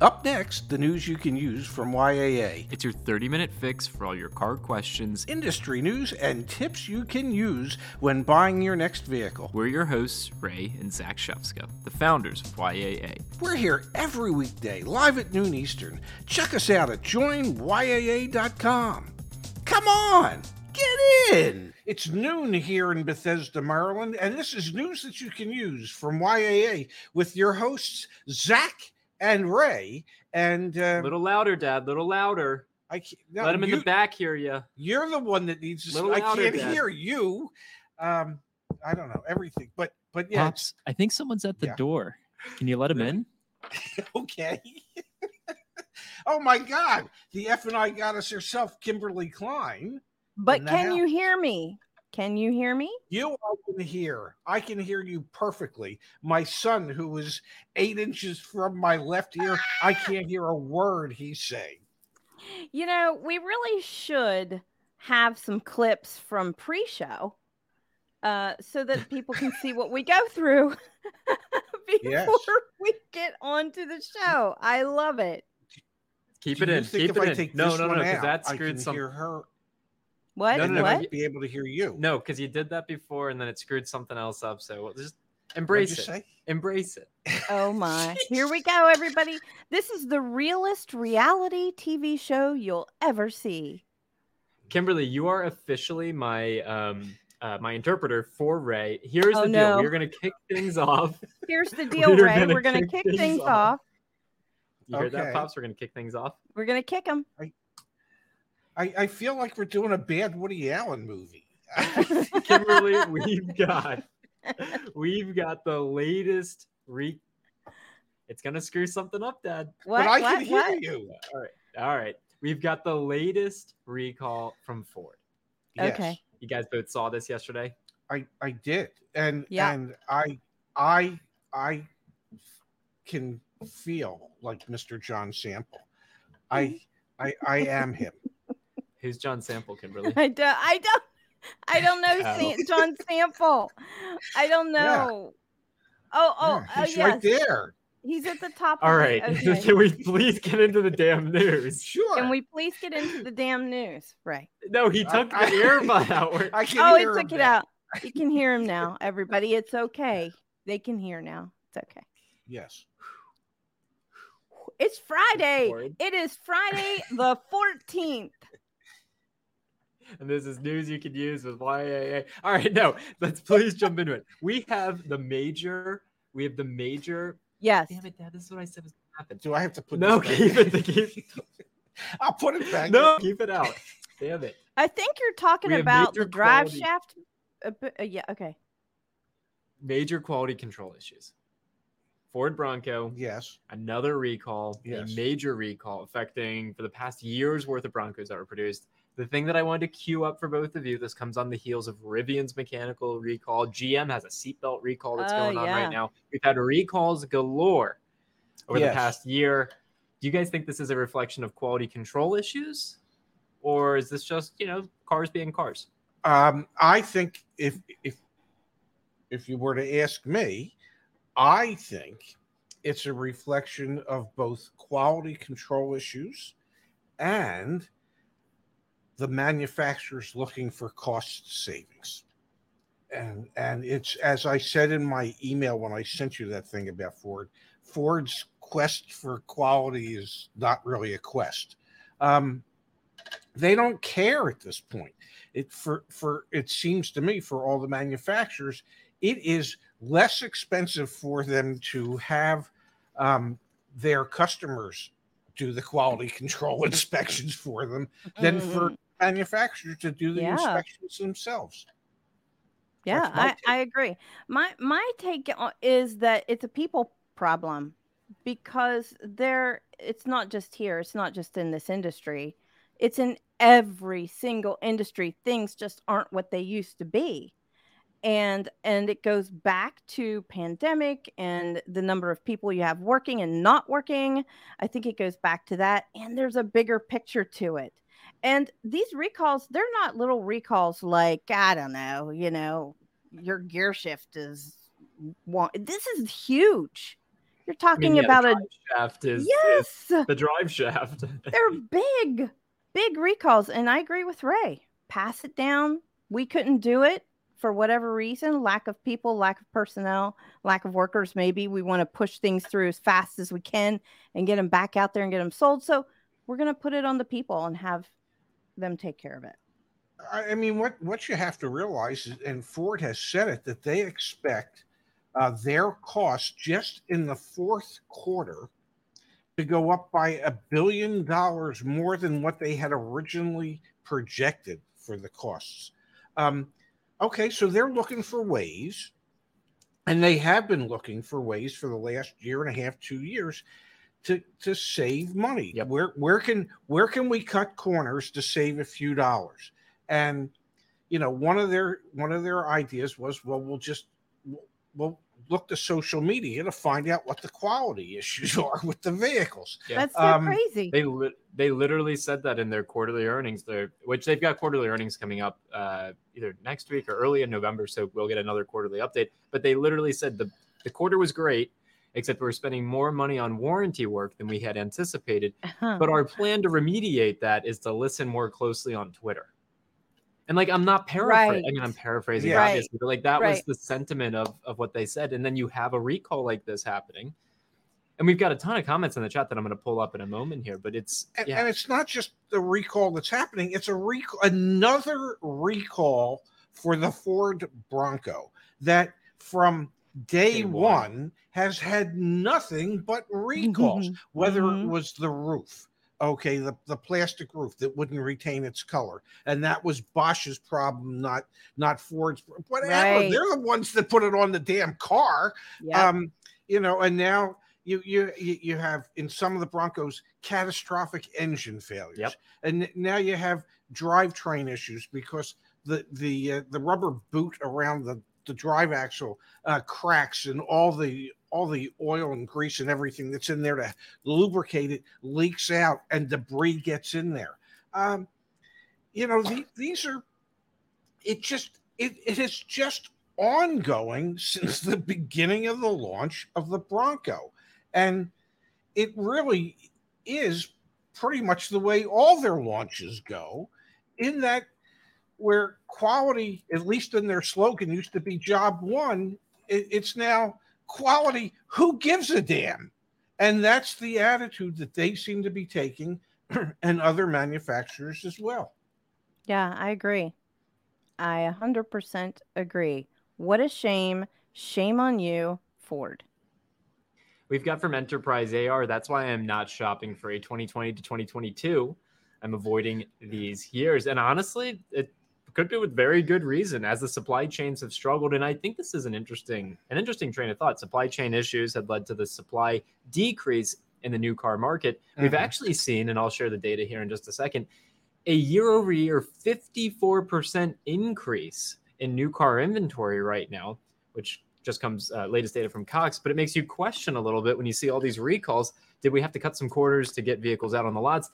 Up next, the news you can use from YAA. It's your 30 minute fix for all your car questions, industry news, and tips you can use when buying your next vehicle. We're your hosts, Ray and Zach Shefska, the founders of YAA. We're here every weekday, live at noon Eastern. Check us out at joinyaa.com. Come on, get in! It's noon here in Bethesda, Maryland, and this is news that you can use from YAA with your hosts, Zach and Ray. And a uh, little louder, Dad. A Little louder. I can't, no, let him in the back hear you. You're the one that needs to. Little I can't Dad. hear you. Um, I don't know everything, but but yeah. Pops, I think someone's at the yeah. door. Can you let him in? okay. oh my God! The F and I got us herself, Kimberly Klein. But can you hear me? Can you hear me? You I can hear. I can hear you perfectly. My son, who is eight inches from my left ear, I can't hear a word he's saying. You know, we really should have some clips from pre-show uh, so that people can see what we go through before yes. we get onto the show. I love it. Keep Do it in. Keep it in. No, no, no, because that screwed some. Hear her what? No, no, what? No, be able to hear you. No, because you did that before, and then it screwed something else up. So we'll just embrace it. Say? Embrace it. Oh my! Here we go, everybody. This is the realest reality TV show you'll ever see. Kimberly, you are officially my um uh, my interpreter for Ray. Here's oh, the no. deal: we're gonna kick things off. Here's the deal, we're Ray. Gonna we're gonna kick, kick things, off. off. You hear that, pops? We're gonna kick things off. We're gonna kick them. I, I, I feel like we're doing a bad Woody Allen movie. Kimberly, we've got we've got the latest re. It's gonna screw something up, Dad. What? But I what? can hear what? you. All right, all right. We've got the latest recall from Ford. Yes. Okay. You guys both saw this yesterday. I I did, and yeah. and I I I can feel like Mr. John Sample. I mm-hmm. I I am him. Who's John Sample, Kimberly? I don't. I don't. I don't know oh. John Sample. I don't know. Yeah. Oh, oh, yeah, he's oh, right there. He's at the top. All right. Okay. Can we please get into the damn news? Sure. Can we please get into the damn news? Right. No, he took I, the earbud out. I can oh, he took it out. You can hear him now. Everybody, it's okay. They can hear now. It's okay. Yes. It's Friday. It is Friday the 14th and this is news you can use with YAA. All right, no, let's please jump into it. We have the major. We have the major. Yes. Damn it, Dad. This is what I said was going to happen. Do I have to put? It no, keep it. To keep. I'll put it back. No, in. keep it out. Damn it. I think you're talking about the drive quality, shaft. Uh, uh, yeah. Okay. Major quality control issues. Ford Bronco. Yes. Another recall. Yes. A major recall affecting for the past year's worth of Broncos that were produced the thing that I wanted to queue up for both of you, this comes on the heels of Rivian's mechanical recall. GM has a seatbelt recall that's uh, going on right now. We've had recalls galore over yes. the past year. Do you guys think this is a reflection of quality control issues? Or is this just, you know, cars being cars? Um, I think if if if you were to ask me, I think it's a reflection of both quality control issues and the manufacturer's looking for cost savings. And and it's as I said in my email when I sent you that thing about Ford, Ford's quest for quality is not really a quest. Um, they don't care at this point. It for for it seems to me for all the manufacturers, it is less expensive for them to have um, their customers do the quality control inspections for them than mm-hmm. for manufacturers to do the yeah. inspections themselves. Yeah, I, I agree. My my take is that it's a people problem because there it's not just here, it's not just in this industry. It's in every single industry. Things just aren't what they used to be. And and it goes back to pandemic and the number of people you have working and not working. I think it goes back to that and there's a bigger picture to it and these recalls, they're not little recalls like, I don't know, you know, your gear shift is one. This is huge. You're talking I mean, yeah, about a shaft is yes, is the drive shaft. they're big, big recalls, and I agree with Ray. Pass it down. We couldn't do it for whatever reason lack of people lack of personnel lack of workers maybe we want to push things through as fast as we can and get them back out there and get them sold so we're going to put it on the people and have them take care of it. I mean what what you have to realize is, and ford has said it that they expect uh, their costs just in the fourth quarter to go up by a billion dollars more than what they had originally projected for the costs. Um, Okay, so they're looking for ways, and they have been looking for ways for the last year and a half, two years, to to save money. Yep. Where where can where can we cut corners to save a few dollars? And you know, one of their one of their ideas was, well, we'll just we'll look to social media to find out what the quality issues are with the vehicles. Yeah. That's so um, crazy. They li- they literally said that in their quarterly earnings, there, which they've got quarterly earnings coming up uh, either next week or early in November, so we'll get another quarterly update. But they literally said the the quarter was great, except we're spending more money on warranty work than we had anticipated. Uh-huh. But our plan to remediate that is to listen more closely on Twitter. And like I'm not paraphrasing. Right. I mean, I'm paraphrasing right. obviously, but like that right. was the sentiment of of what they said. And then you have a recall like this happening. And we've got a ton of comments in the chat that I'm going to pull up in a moment here, but it's and, yeah. and it's not just the recall that's happening; it's a recall, another recall for the Ford Bronco that from day, day one. one. has had nothing but recalls, whether mm-hmm. it was the roof, okay, the, the plastic roof that wouldn't retain its color. And that was Bosch's problem, not not Ford's. Whatever. Right. They're the ones that put it on the damn car. Yep. Um, you know, and now you you you have in some of the Broncos catastrophic engine failures. Yep. And now you have drivetrain issues because the the uh, the rubber boot around the the drive axle uh, cracks and all the all the oil and grease and everything that's in there to lubricate it leaks out and debris gets in there. Um, you know, the, these are, it just, it, it is just ongoing since the beginning of the launch of the Bronco. And it really is pretty much the way all their launches go, in that where quality, at least in their slogan, used to be job one, it, it's now quality, who gives a damn? And that's the attitude that they seem to be taking and other manufacturers as well. Yeah, I agree. I 100% agree. What a shame. Shame on you, Ford. We've got from Enterprise AR. That's why I'm not shopping for a 2020 to 2022. I'm avoiding these years. And honestly, it could be with very good reason as the supply chains have struggled. And i think this is an interesting an interesting train of thought. Supply chain issues had led to the supply decrease in the new car market. Mm-hmm. we've actually seen and i'll share the data here in just a second a year over year 54% increase in new car inventory right now which just comes uh, latest data from cox but it makes you question a little bit when you see all these recalls. Did we have to cut some quarters to get vehicles out on the lots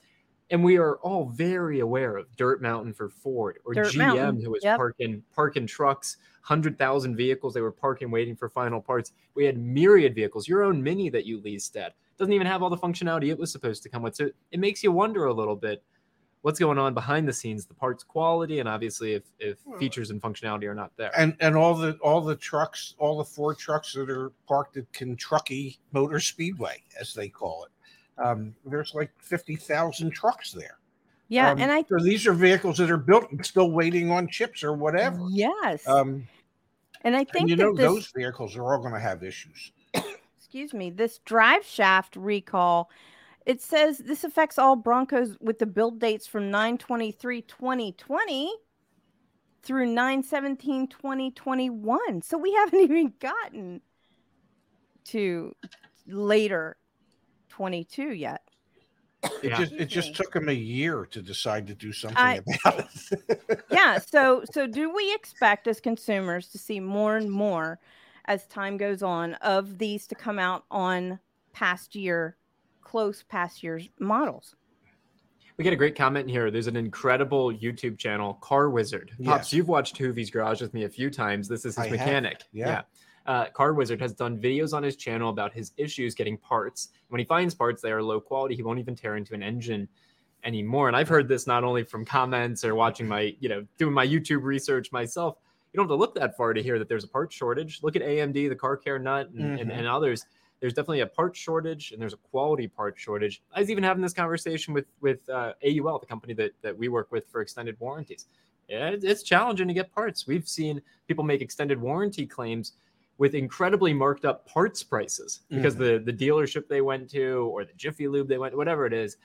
and we are all very aware of Dirt Mountain for Ford or Dirt GM, Mountain. who was yep. parking parking trucks, hundred thousand vehicles they were parking waiting for final parts. We had myriad vehicles. Your own Mini that you leased at doesn't even have all the functionality it was supposed to come with. So it makes you wonder a little bit what's going on behind the scenes, the parts quality, and obviously if if hmm. features and functionality are not there. And and all the all the trucks, all the Ford trucks that are parked at Kentucky Motor Speedway, as they call it um, there's like 50,000 trucks there. Yeah. Um, and I, so these are vehicles that are built and still waiting on chips or whatever. Yes. Um, and I think and you know, this, those vehicles are all going to have issues. excuse me, this drive shaft recall. It says this affects all Broncos with the build dates from 923 2020 through 917 2021. So we haven't even gotten to later 22 yet. It yeah. just it just took him a year to decide to do something I, about it. yeah. So so do we expect as consumers to see more and more as time goes on of these to come out on past year, close past year's models? We get a great comment here. There's an incredible YouTube channel, Car Wizard. Pops, yes. you've watched Hoovie's Garage with me a few times. This is his I mechanic. Have. Yeah. yeah. Uh, Car Wizard has done videos on his channel about his issues getting parts. When he finds parts, they are low quality. He won't even tear into an engine anymore. And I've heard this not only from comments or watching my, you know, doing my YouTube research myself. You don't have to look that far to hear that there's a part shortage. Look at AMD, the car care nut, and, mm-hmm. and, and others. There's definitely a part shortage and there's a quality part shortage. I was even having this conversation with with uh, AUL, the company that, that we work with for extended warranties. It's challenging to get parts. We've seen people make extended warranty claims with incredibly marked up parts prices because mm-hmm. the the dealership they went to or the Jiffy Lube they went whatever it is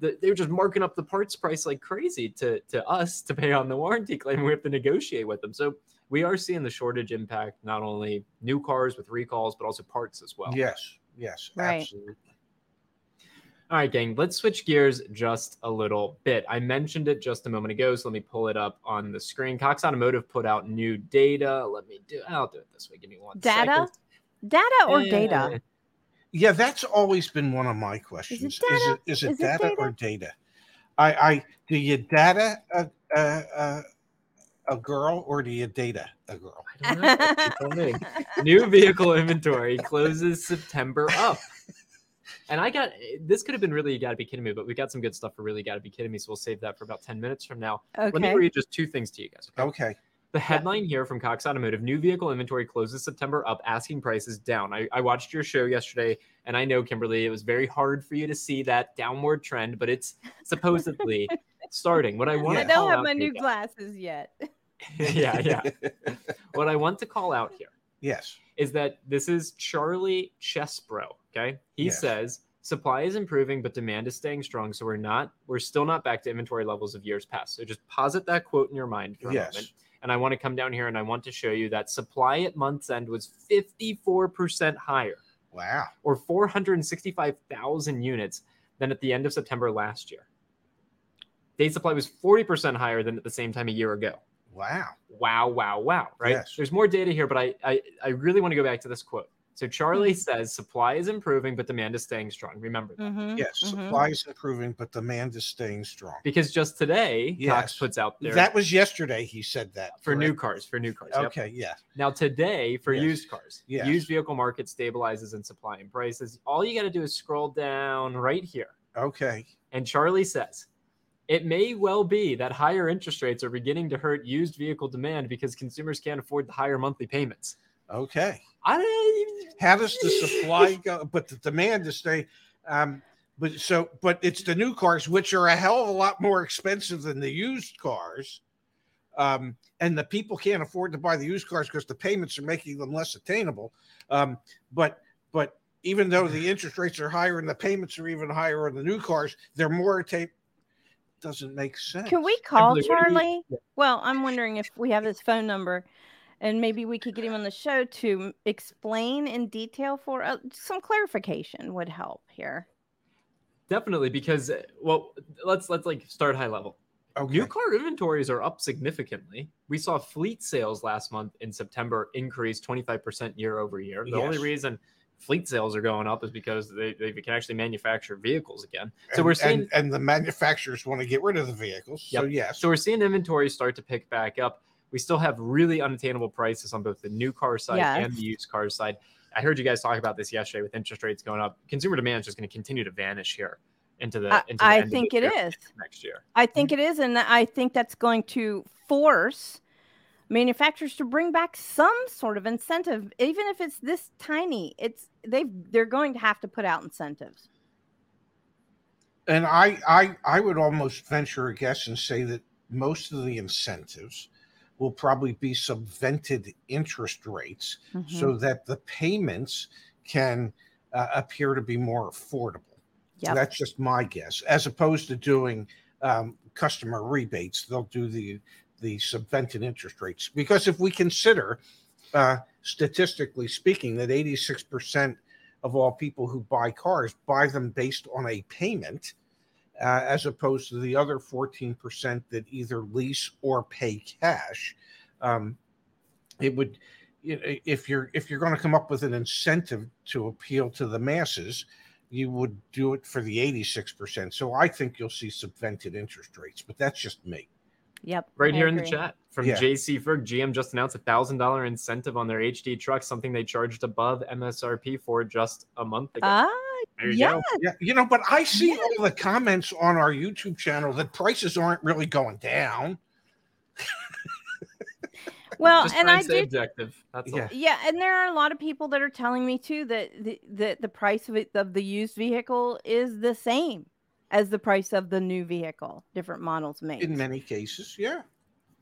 the, they were just marking up the parts price like crazy to to us to pay on the warranty claim we have to negotiate with them so we are seeing the shortage impact not only new cars with recalls but also parts as well yes yes right. absolutely all right, gang, let's switch gears just a little bit. I mentioned it just a moment ago, so let me pull it up on the screen. Cox Automotive put out new data. Let me do I'll do it this way. Give me one data? Second. Data or uh, data? Yeah, that's always been one of my questions. Is it data, is it, is it is data, it data? or data? I, I do you data a, a, a, a girl or do you data a girl? New vehicle inventory closes September up. And I got eh, this could have been really you got to be kidding me, but we got some good stuff for really got to be kidding me. So we'll save that for about 10 minutes from now. Okay. Let me read just two things to you guys. Okay. okay. The headline here from Cox Automotive new vehicle inventory closes September up, asking prices down. I, I watched your show yesterday, and I know, Kimberly, it was very hard for you to see that downward trend, but it's supposedly starting. What I want I don't have my new glasses yet. yeah, yeah. what I want to call out here Yes. Is that this is Charlie Chesbrough. Okay. He yes. says supply is improving, but demand is staying strong. So we're not, we're still not back to inventory levels of years past. So just posit that quote in your mind for a yes. moment. And I want to come down here and I want to show you that supply at month's end was 54% higher. Wow. Or 465,000 units than at the end of September last year. Day supply was 40% higher than at the same time a year ago. Wow. Wow, wow, wow. Right? Yes. There's more data here, but I, I, I really want to go back to this quote. So Charlie mm-hmm. says supply is improving, but demand is staying strong. Remember that. Mm-hmm. Yes, mm-hmm. supply is improving, but demand is staying strong. Because just today, yes. Cox puts out there. That was yesterday. He said that for correct? new cars. For new cars. Okay. Yep. Yeah. Now today, for yes. used cars, yes. used vehicle market stabilizes in supply and prices. All you got to do is scroll down right here. Okay. And Charlie says it may well be that higher interest rates are beginning to hurt used vehicle demand because consumers can't afford the higher monthly payments. Okay. I how does the supply go, but the demand is stay. Um, but so, but it's the new cars, which are a hell of a lot more expensive than the used cars. Um, and the people can't afford to buy the used cars because the payments are making them less attainable. Um, but but even though the interest rates are higher and the payments are even higher on the new cars, they're more attainable doesn't make sense. Can we call Charlie? Well, I'm wondering if we have his phone number and maybe we could get him on the show to explain in detail for uh, some clarification would help here. Definitely because uh, well, let's let's like start high level. Okay. New car inventories are up significantly. We saw fleet sales last month in September increase 25% year over year. The yes. only reason fleet sales are going up is because they, they can actually manufacture vehicles again. So and, we're seeing and, and, the manufacturers want to get rid of the vehicles. Yep. So yes. So we're seeing inventory start to pick back up. We still have really unattainable prices on both the new car side yes. and the used car side. I heard you guys talk about this yesterday with interest rates going up. Consumer demand is just going to continue to vanish here into the. Into the I think it is next year. I think mm-hmm. it is, and I think that's going to force manufacturers to bring back some sort of incentive even if it's this tiny it's they they're going to have to put out incentives and i i i would almost venture a guess and say that most of the incentives will probably be subvented interest rates mm-hmm. so that the payments can uh, appear to be more affordable yep. that's just my guess as opposed to doing um, customer rebates they'll do the the subvented interest rates. Because if we consider, uh, statistically speaking, that 86% of all people who buy cars buy them based on a payment, uh, as opposed to the other 14% that either lease or pay cash, um, it would. If you're if you're going to come up with an incentive to appeal to the masses, you would do it for the 86%. So I think you'll see subvented interest rates, but that's just me. Yep. Right I here agree. in the chat from yeah. JC Ferg, GM just announced a thousand dollar incentive on their HD truck, something they charged above MSRP for just a month ago. Ah, there you go. Yeah, you know, but I see yeah. all the comments on our YouTube channel that prices aren't really going down. well, Just and I do objective. That's yeah. yeah, and there are a lot of people that are telling me too that the that the price of it, of the used vehicle is the same as the price of the new vehicle, different models made. In many cases, yeah.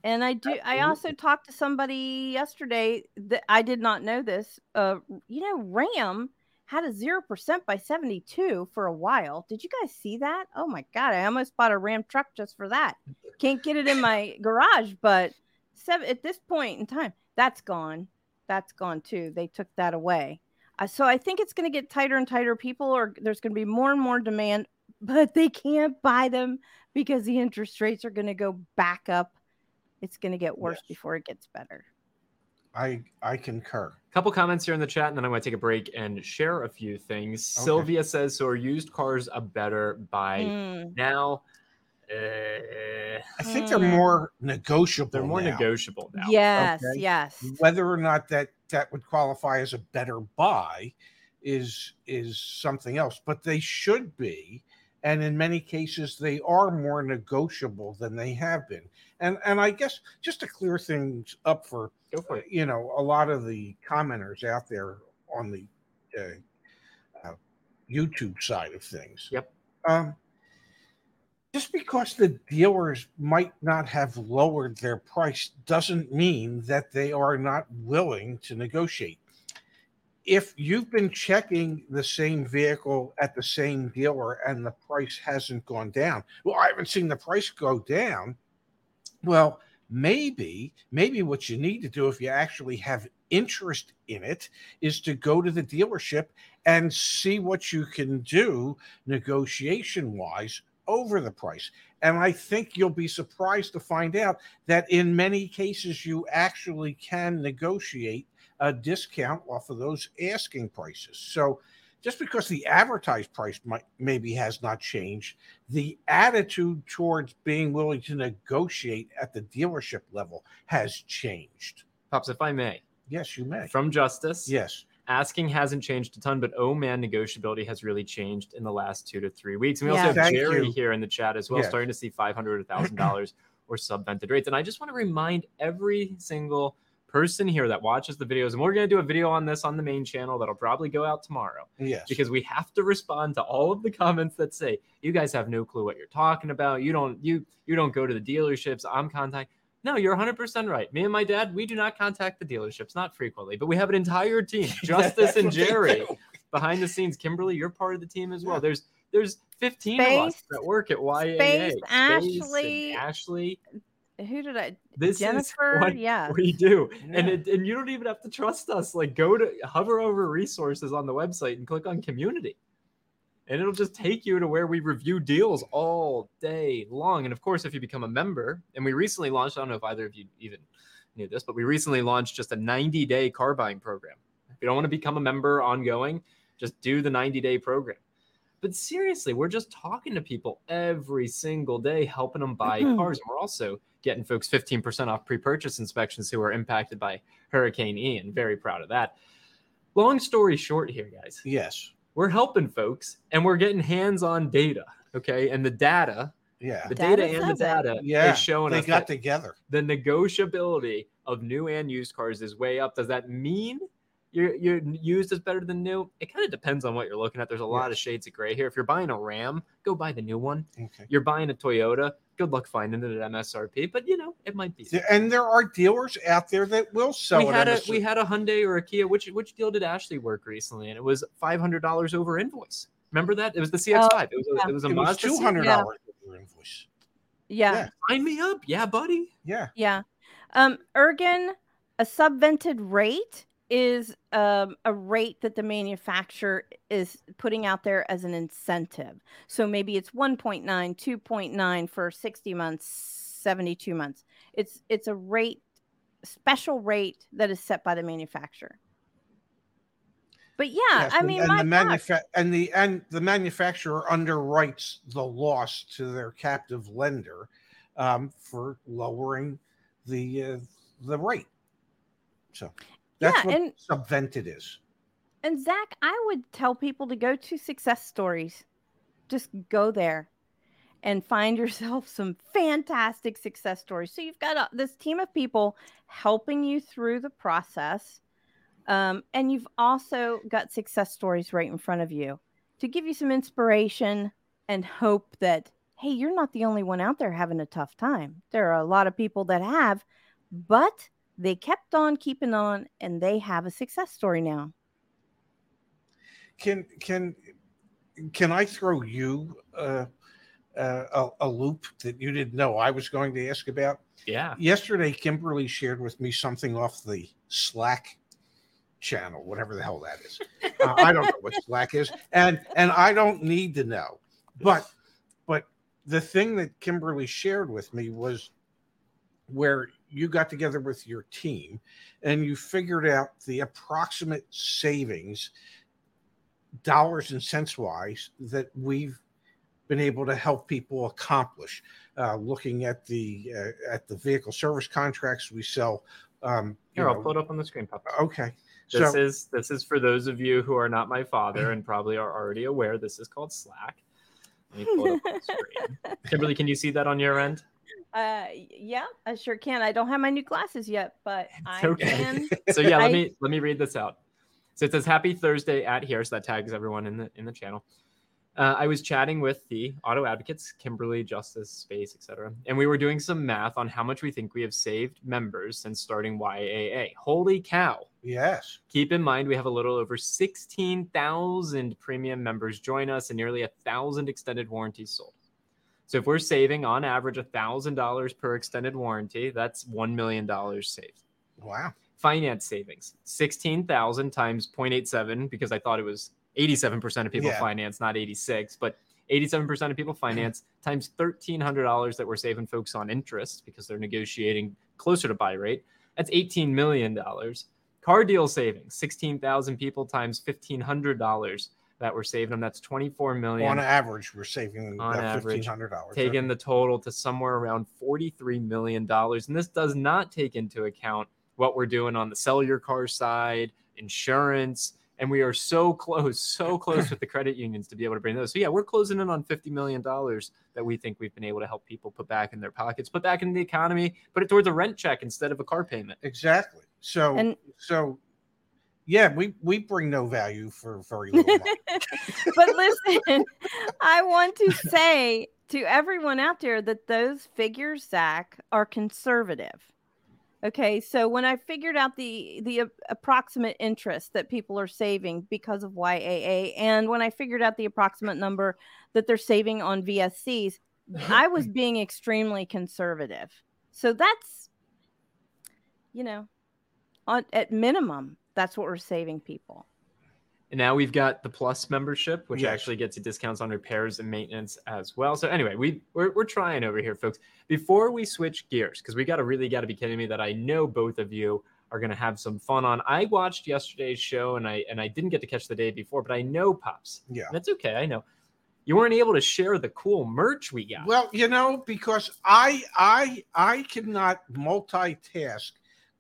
And I do. Absolutely. I also talked to somebody yesterday that I did not know this. Uh, you know, Ram had a zero percent by seventy two for a while. Did you guys see that? Oh my god! I almost bought a Ram truck just for that. Can't get it in my garage, but seven at this point in time, that's gone. That's gone too. They took that away. Uh, so I think it's going to get tighter and tighter. People are there's going to be more and more demand, but they can't buy them because the interest rates are going to go back up. It's going to get worse yes. before it gets better. I I concur. A couple comments here in the chat, and then I'm going to take a break and share a few things. Okay. Sylvia says, "So are used cars a better buy mm. now?" Uh, I think they're more negotiable. They're more now. negotiable now. Yes, okay? yes. Whether or not that that would qualify as a better buy is is something else, but they should be, and in many cases they are more negotiable than they have been. And and I guess just to clear things up for, for you know a lot of the commenters out there on the uh, uh, YouTube side of things. Yep. Um, just because the dealers might not have lowered their price doesn't mean that they are not willing to negotiate. If you've been checking the same vehicle at the same dealer and the price hasn't gone down, well, I haven't seen the price go down. Well, maybe, maybe what you need to do if you actually have interest in it is to go to the dealership and see what you can do negotiation wise over the price. And I think you'll be surprised to find out that in many cases, you actually can negotiate a discount off of those asking prices. So just because the advertised price might maybe has not changed, the attitude towards being willing to negotiate at the dealership level has changed. Pops, if I may. Yes, you may. From Justice. Yes asking hasn't changed a ton, but oh man, negotiability has really changed in the last two to three weeks. And we yeah. also have Jerry you. here in the chat as well, yes. starting to see five hundred thousand dollars or subvented rates. And I just want to remind every single person here that watches the videos, and we're going to do a video on this on the main channel that'll probably go out tomorrow. Yes. Because we have to respond to all of the comments that say, you guys have no clue what you're talking about. You don't you you don't go to the dealerships. I'm contact." no, you're 100% right. Me and my dad, we do not contact the dealerships, not frequently, but we have an entire team, Justice and Jerry. Behind the scenes, Kimberly, you're part of the team as well. There's there's 15 Space, of us that work at YAA. Space, Space Ashley, Ashley. Who did I? This Jennifer, is what yeah. we do, yeah. and it, and you don't even have to trust us. Like, go to hover over resources on the website and click on community and it'll just take you to where we review deals all day long. And of course, if you become a member, and we recently launched, I don't know if either of you even knew this, but we recently launched just a 90 day car buying program. If you don't want to become a member ongoing, just do the 90 day program. But seriously, we're just talking to people every single day, helping them buy mm-hmm. cars. And we're also getting folks 15% off pre purchase inspections who are impacted by Hurricane Ian. Very proud of that. Long story short, here, guys. Yes we're helping folks and we're getting hands-on data. Okay. And the data, yeah, the data, data and the data yeah, is showing they us got together. The negotiability of new and used cars is way up. Does that mean you're, you're used is better than new? It kind of depends on what you're looking at. There's a lot of shades of gray here. If you're buying a Ram, go buy the new one. Okay. You're buying a Toyota, good luck finding it at MSRP, but you know it might be. And there are dealers out there that will sell. We had a we had a Hyundai or a Kia. Which which deal did Ashley work recently? And it was five hundred dollars over invoice. Remember that? It was the CX5. Oh, it was a, yeah. it was a it Mazda. Two hundred dollars yeah. over invoice. Yeah. yeah. Sign me up. Yeah, buddy. Yeah. Yeah. Um, Ergen, a subvented rate is um, a rate that the manufacturer is putting out there as an incentive. So maybe it's 1.9, 2.9 for 60 months, 72 months. It's it's a rate special rate that is set by the manufacturer. But yeah, yes, I mean, and the manufa- and the and the manufacturer underwrites the loss to their captive lender um, for lowering the uh, the rate. So that's yeah, what and, subvented is. And Zach, I would tell people to go to success stories. Just go there and find yourself some fantastic success stories. So you've got a, this team of people helping you through the process. Um, and you've also got success stories right in front of you to give you some inspiration and hope that, hey, you're not the only one out there having a tough time. There are a lot of people that have, but they kept on keeping on and they have a success story now. Can can can I throw you uh, uh, a, a loop that you didn't know I was going to ask about? Yeah. Yesterday, Kimberly shared with me something off the Slack channel, whatever the hell that is. Uh, I don't know what Slack is, and and I don't need to know. But but the thing that Kimberly shared with me was where you got together with your team and you figured out the approximate savings dollars and cents wise that we've been able to help people accomplish uh, looking at the uh, at the vehicle service contracts we sell um, here i'll pull it up on the screen Pop. okay. This so, is this is for those of you who are not my father and probably are already aware this is called slack. Let me pull it up on the screen. Kimberly can you see that on your end uh, yeah, I sure can. I don't have my new glasses yet, but I okay. can. so yeah, let me let me read this out. So it says "Happy Thursday" at here, so that tags everyone in the in the channel. Uh, I was chatting with the auto advocates, Kimberly, Justice, Space, etc., and we were doing some math on how much we think we have saved members since starting YAA. Holy cow! Yes. Keep in mind we have a little over sixteen thousand premium members join us, and nearly a thousand extended warranties sold. So if we're saving on average $1,000 per extended warranty, that's $1 million saved. Wow. Finance savings 16,000 times 0.87 because I thought it was 87% of people yeah. finance, not 86, but 87% of people hmm. finance times $1,300 that we're saving folks on interest because they're negotiating closer to buy rate. That's $18 million. Car deal savings 16,000 people times $1,500 that we're saving them. That's 24 million. On average, we're saving on average, $1,500. Taking right? the total to somewhere around $43 million. And this does not take into account what we're doing on the sell your car side, insurance. And we are so close, so close with the credit unions to be able to bring those. So, yeah, we're closing in on $50 million that we think we've been able to help people put back in their pockets, put back in the economy, put it towards a rent check instead of a car payment. Exactly. So, and, so yeah, we we bring no value for very little but listen, I want to say to everyone out there that those figures, Zach, are conservative. Okay, so when I figured out the the uh, approximate interest that people are saving because of YAA, and when I figured out the approximate number that they're saving on VSCs, I was being extremely conservative. So that's, you know, on at minimum, that's what we're saving people. And now we've got the plus membership, which yes. actually gets you discounts on repairs and maintenance as well. So anyway, we we're, we're trying over here, folks. Before we switch gears, because we got to really got to be kidding me that I know both of you are going to have some fun on. I watched yesterday's show and I and I didn't get to catch the day before, but I know pops. Yeah, that's okay. I know you weren't able to share the cool merch we got. Well, you know, because I I I cannot multitask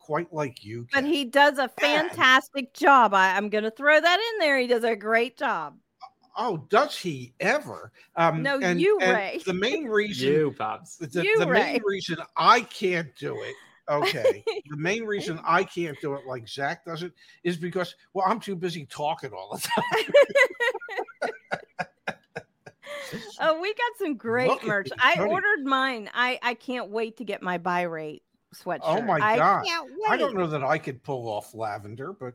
quite like you. Can. But he does a fantastic job. I, am going to throw that in there. He does a great job. Oh, does he ever? Um, no, and, you, and Ray. The main reason, you pops. The, you, the main reason I can't do it. Okay, the main reason I can't do it like Zach does it is because well, I'm too busy talking all the time. oh, we got some great merch. I ordered mine. I I can't wait to get my buy rate sweatshirt. Oh my god! I, I don't know that I could pull off lavender, but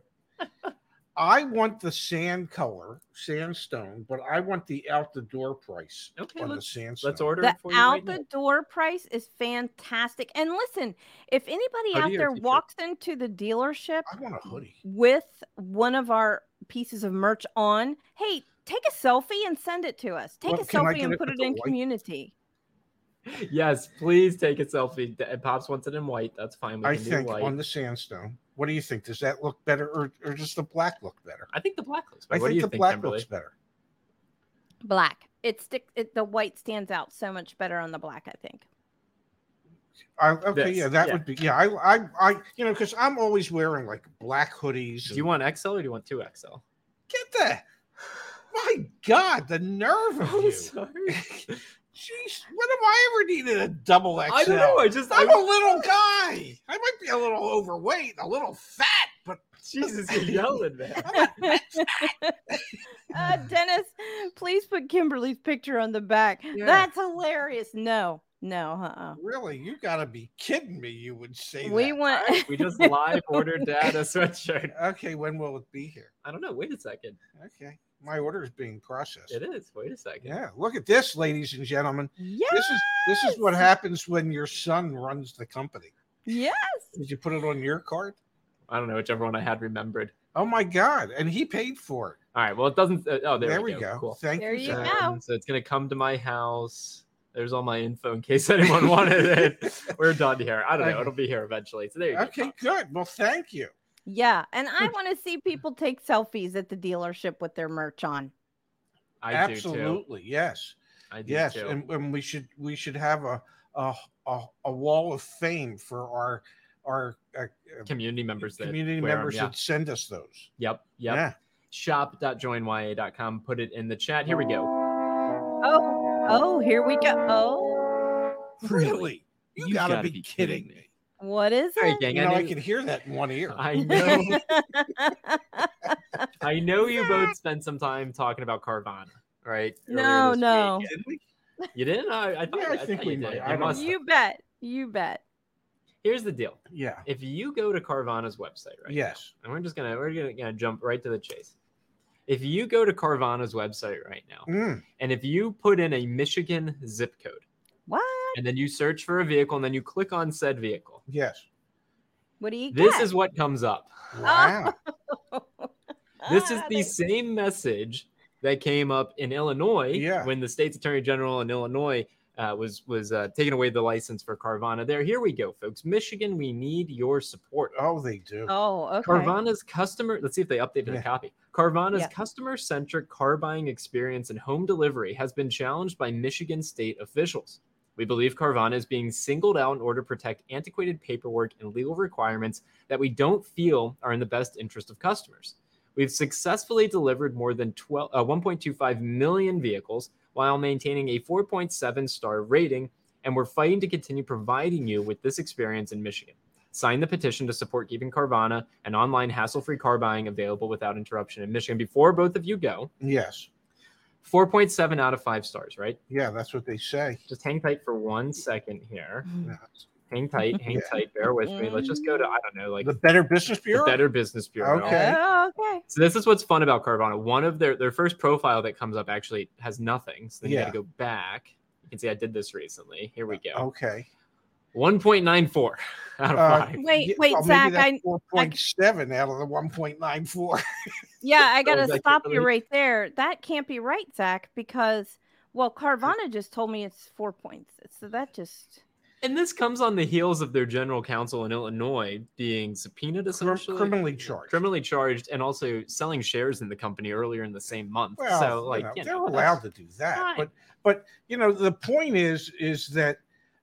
I want the sand color, sandstone, but I want the out the door price okay, on the sandstone. Let's order the out the door price is fantastic. And listen, if anybody hoodie out there walks into the dealership, I want a hoodie with one of our pieces of merch on. Hey, take a selfie and send it to us. Take well, a selfie and put it in white? community yes, please take a selfie. It Pops wants it in white. That's fine. We I think on the sandstone. What do you think? Does that look better, or, or does the black look better? I think the black looks better. I think the think, black Kimberly? looks better. Black. It stick. It, the white stands out so much better on the black. I think. I, okay, This, yeah, that yeah. would be yeah. I, I, I, you know, because I'm always wearing like black hoodies. Do you want XL or do you want two XL? get the? My God, the nerve of I'm you! sorry. Jeez, when have I ever needed a double XL? I don't know. I just I'm I, a little guy. I might be a little overweight, a little fat, but Jesus, you're yelling, man. uh, Dennis, please put Kimberly's picture on the back. Yeah. That's hilarious. No, no, uh-uh. really, you got to be kidding me. You would say We that. want. We just live ordered dad a sweatshirt. Okay, when will it be here? I don't know. Wait a second. Okay, my order is being processed. It is. Wait a second. Yeah, look at this, ladies and gentlemen. yes, This is this is what happens when your son runs the company. yes. Did you put it on your card? I don't know whichever one I had remembered. Oh my God! And he paid for it. All right. Well, it doesn't. Uh, oh, there, There, we, we go. go. Cool. Thank There you. you go. Um, so it's gonna come to my house. There's all my info in case anyone wanted it. We're done here. I don't know. It'll be here eventually. So there you go. Okay, good. Well, thank you. Yeah, and I want to see people take selfies at the dealership with their merch on. I do too. Absolutely, yes, I do yes. too. And, and we should we should have a a, a, a wall of fame for our our uh, uh, community members community wear 'em, members yeah. that send us those. Yep. Yep. Yeah. Shop.joinyaa.com. Put it in the chat. Here we go. Oh, oh, here we go. Oh, Really? You, You gotta, gotta be, be kidding kidding me. me. What is All right, it? gang. You I know, know, I can hear that in one ear. I know. I know you both spent some time talking about Carvana, right? No, no. week. You didn't? I, I thought, Yeah, I I think thought we you might. did. I You must have. you bet. You bet. Here's the deal. Yeah. If you go to Carvana's website, right? Yes. And we're just gonna we're gonna, gonna jump right to the chase. If you go to Carvana's website right now, Mm, and if you put in a Michigan zip code, What? And then you search for a vehicle, and then you click on said vehicle, yes. What do you this get? is what comes up. Wow. This is Ah, the same message that came up in Illinois Yeah. when the state's attorney general in Illinois uh, was was uh, taking away the license for Carvana. There, here we go, folks. Michigan, we need your support. oh, they do. Oh, okay. Carvana's customer. Let's see if they updated Yeah. the copy. Carvana's Yeah. customer-centric car buying experience and home delivery has been challenged by Michigan state officials. We believe Carvana is being singled out in order to protect antiquated paperwork and legal requirements that we don't feel are in the best interest of customers. We've successfully delivered more than 12, uh, 1.25 million vehicles while maintaining a 4.7 star rating, and we're fighting to continue providing you with this experience in Michigan. Sign the petition to support keeping Carvana and online hassle free car buying available without interruption in Michigan. Before both of you go, Yes. 4.7 out of 5 stars, right? Yeah, that's what they say. Just hang tight for one second here. Mm-hmm. Yeah. Hang tight, hang Yeah. tight, bear with me. Let's just go to, I don't know, like the Better Business the Bureau. Better Business Bureau. Okay. Oh, okay. So this is what's fun about Carvana. One of their their first profile that comes up actually has nothing. So then you Yeah. got to go back. You can see I did this recently. Here we go. Okay. 1.94 out of Uh, 5. Wait, Yeah, wait, well, Zach. that's I 4.7 out of the 1.94. yeah, I Oh, gotta is stop you right there. That can't be right, Zach, because well, Carvana just told me it's four points. So that just And this comes on the heels of their general counsel in Illinois being subpoenaed essentially. criminally charged. criminally charged and also selling shares in the company earlier in the same month. Well, so you like know, you they're know, allowed to do that, fine. but but you know the point is is that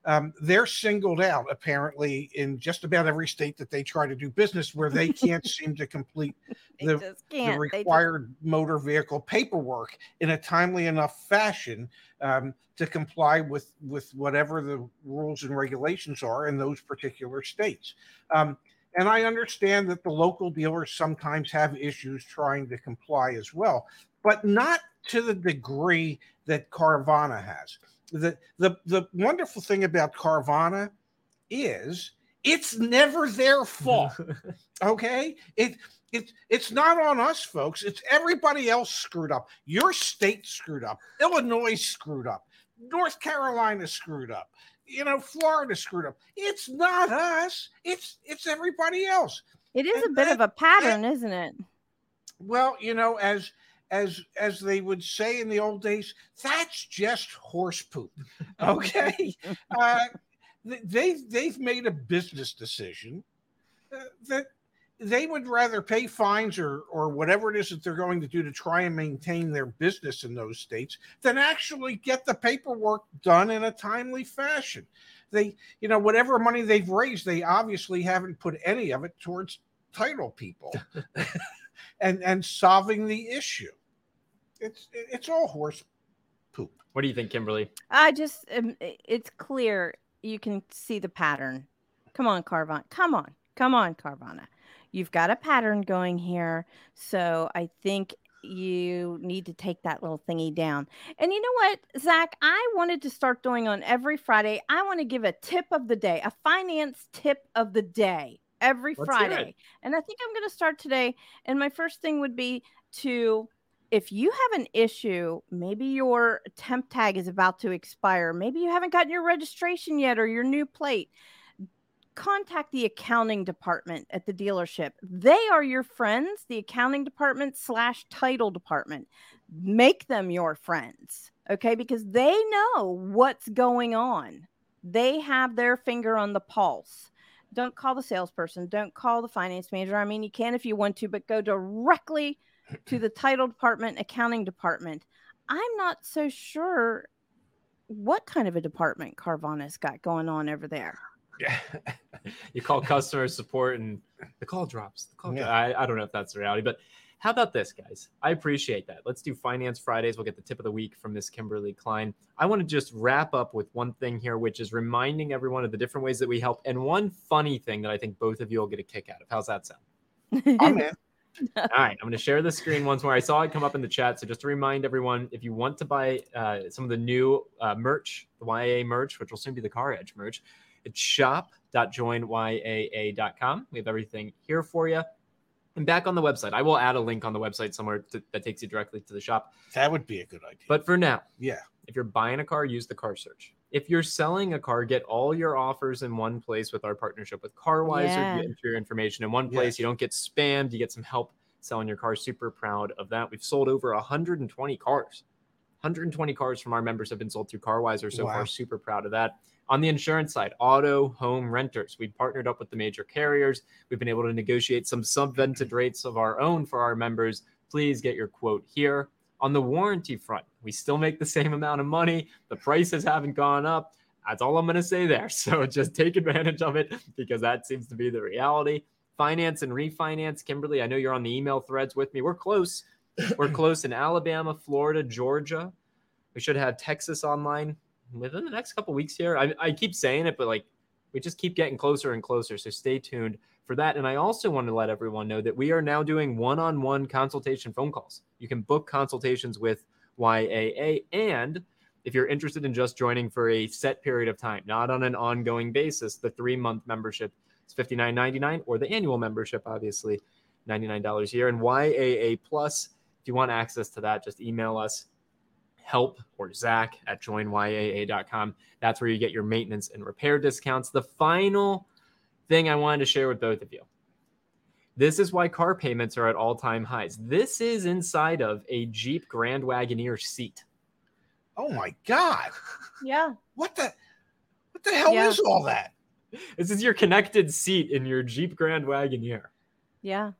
um, they're singled out apparently in just about every state that they try to do business where they can't seem to complete The- the required motor vehicle paperwork in a timely enough fashion um, to comply with with whatever the rules and regulations are in those particular states. Um, and I understand that the local dealers sometimes have issues trying to comply as well, but not to the degree that Carvana has. The the the wonderful thing about Carvana is it's never their fault. Okay, it it's it's not on us, folks. It's everybody else screwed up. Your state screwed up. Illinois screwed up. North Carolina screwed up. You know, Florida screwed up. It's not us. It's it's everybody else. it is a bit that- of a pattern, isn't it? Well, you know, as as as they would say in the old days, that's just horse poop. Okay, uh, they they've made a business decision uh, that they would rather pay fines or or whatever it is that they're going to do to try and maintain their business in those states than actually get the paperwork done in a timely fashion. They, you know, whatever money they've raised, they obviously haven't put any of it towards title people and and solving the issue. It's it's all horse poop. What do you think, Kimberly? I just um, it's clear you can see the pattern. Come on, Carvana. Come on. Come on, Carvana you've got a pattern going here. So I think you need to take that little thingy down. And you know what, Zach? I wanted to start doing on every Friday. I want to give a tip of the day, a finance tip of the day every Let's Friday. And I think I'm going to start today. And my first thing would be to if you have an issue, maybe your temp tag is about to expire, maybe you haven't gotten your registration yet or your new plate contact the accounting department at the dealership. They are your friends, the accounting department slash title department. Make them your friends, okay? Because they know what's going on. They have their finger on the pulse. Don't call the salesperson. Don't call the finance manager. I mean, you can if you want to, but go directly to the title department, accounting department. I'm not so sure what kind of a department Carvana's got going on over there. Yeah. you call customer support and the call drops. The call yeah. I, I don't know if that's the reality, but how about this, guys? I appreciate that. Let's do Finance Fridays. We'll get the tip of the week from Miss Kimberly Klein. I want to just wrap up with one thing here, which is reminding everyone of the different ways that we help, and one funny thing that I think both of you will get a kick out of. How's that sound? I'm in. All right, I'm going to share the screen once more. I saw it come up in the chat, so just to remind everyone, if you want to buy uh, some of the new uh, merch, the YA merch, which will soon be the CarEdge merch, it's shop.joinyaa.com. We have everything here for you. And back on the website, I will add a link on the website somewhere to, that takes you directly to the shop. That would be a good idea. But for now, yeah. If you're buying a car, use the car search. If you're selling a car, get all your offers in one place with our partnership with CarWiser. Yeah. You get your information in one place. Yes. You don't get spammed. You get some help selling your car. Super proud of that. We've sold over 120 cars. 120 cars from our members have been sold through CarWiser so wow. far. Super proud of that. On the insurance side, auto home renters, we've partnered up with the major carriers. We've been able to negotiate some subvented rates of our own for our members. Please get your quote here. On the warranty front, we still make the same amount of money. The prices haven't gone up. That's all I'm going to say there. So just take advantage of it because that seems to be the reality. Finance and refinance, Kimberly, I know you're on the email threads with me. We're close. We're close in Alabama, Florida, Georgia. We should have Texas online within the next couple weeks here. I, I keep saying it, but like we just keep getting closer and closer. So stay tuned for that. And I also want to let everyone know that we are now doing one on one consultation phone calls. You can book consultations with YAA. And if you're interested in just joining for a set period of time, not on an ongoing basis, the three month membership is $59.99 or the annual membership, obviously, $99 a year. And YAA Plus, if you want access to that, just email us help or Zach at joinyaa.com. That's where you get your maintenance and repair discounts. The final thing I wanted to share with both of you. This is why car payments are at all time highs. This is inside of a Jeep Grand Wagoneer seat. Oh my God. Yeah. What the what the hell yeah. is all that? This is your connected seat in your Jeep Grand Wagoneer. Yeah.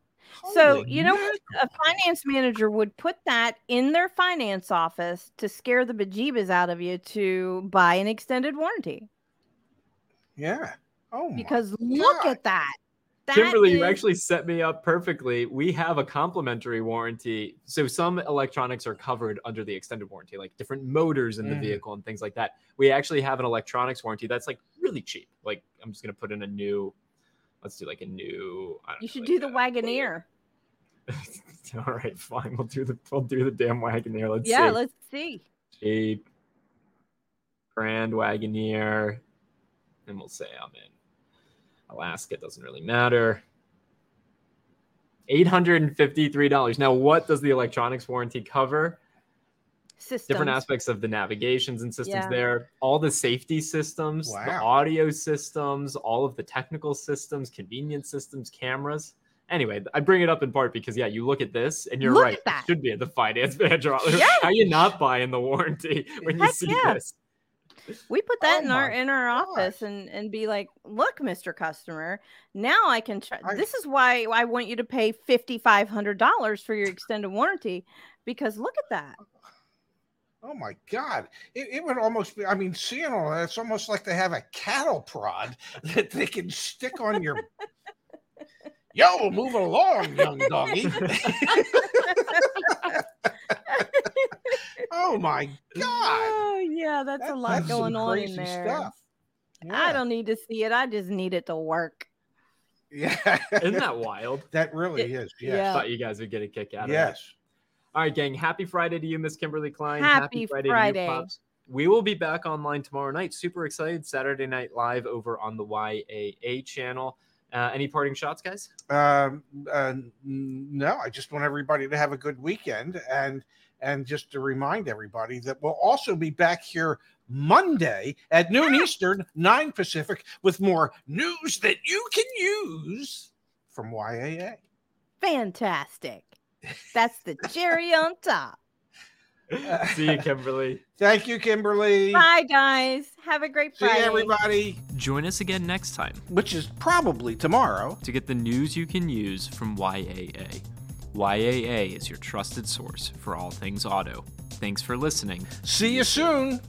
So, you know, a finance manager would put that in their finance office to scare the bejeebas out of you to buy an extended warranty. Yeah. Oh, because look at that. That Kimberly, is... you actually set me up perfectly. We have a complimentary warranty. So some electronics are covered under the extended warranty, like different motors in the mm. vehicle and things like that. We actually have an electronics warranty that's like really cheap. Like I'm just going to put in a new Let's do like a new. you should do the Wagoneer. All right, fine. We'll do the we'll do the damn Wagoneer. Let's yeah, see. let's see. Jeep Grand Wagoneer, and we'll say I'm in Alaska. Doesn't really matter. $853. Now, what does the electronics warranty cover? systems. different aspects of the navigations and systems yeah. there, all the safety systems, wow. the audio systems, all of the technical systems, convenience systems, cameras. Anyway, I bring it up in part because yeah, you look at this and you're look right. It should be the finance manager. Yes. How you not buying the warranty when you Heck see yeah. this? We put that oh in our in our gosh. office and and be like, look, Mister Customer, now I can. Try. I, this is why I want you to pay fifty five hundred dollars for your extended warranty because look at that. Oh my God! It, it would almost be. I mean, seeing all that, it's almost like they have a cattle prod that they can stick on your. Yo, move along, young doggy. oh my God! Oh yeah, that's that, a lot that's going on in there. Stuff. Yeah. I don't need to see it. I just need it to work. Yeah, isn't that wild? That really it, is. Yes. Yeah. Thought you guys would get a kick out yes. of it. Yes. All right, gang. Happy Friday to you, Miss Kimberly Klein. Happy, happy Friday, Friday. to you, Pops. We will be back online tomorrow night. Super excited. Saturday Night Live over on the YAA channel. Uh, any parting shots, guys? Um, uh, no, I just want everybody to have a good weekend and and just to remind everybody that we'll also be back here Monday at noon Eastern, 9 Pacific, with more news that you can use from YAA. Fantastic. That's the cherry on top. See you, Kimberly. Thank you, Kimberly. Bye, guys. Have a great Friday. See everybody. Join us again next time, which is probably tomorrow, to get the news you can use from YAA. YAA is your trusted source for all things auto. Thanks for listening. See you soon.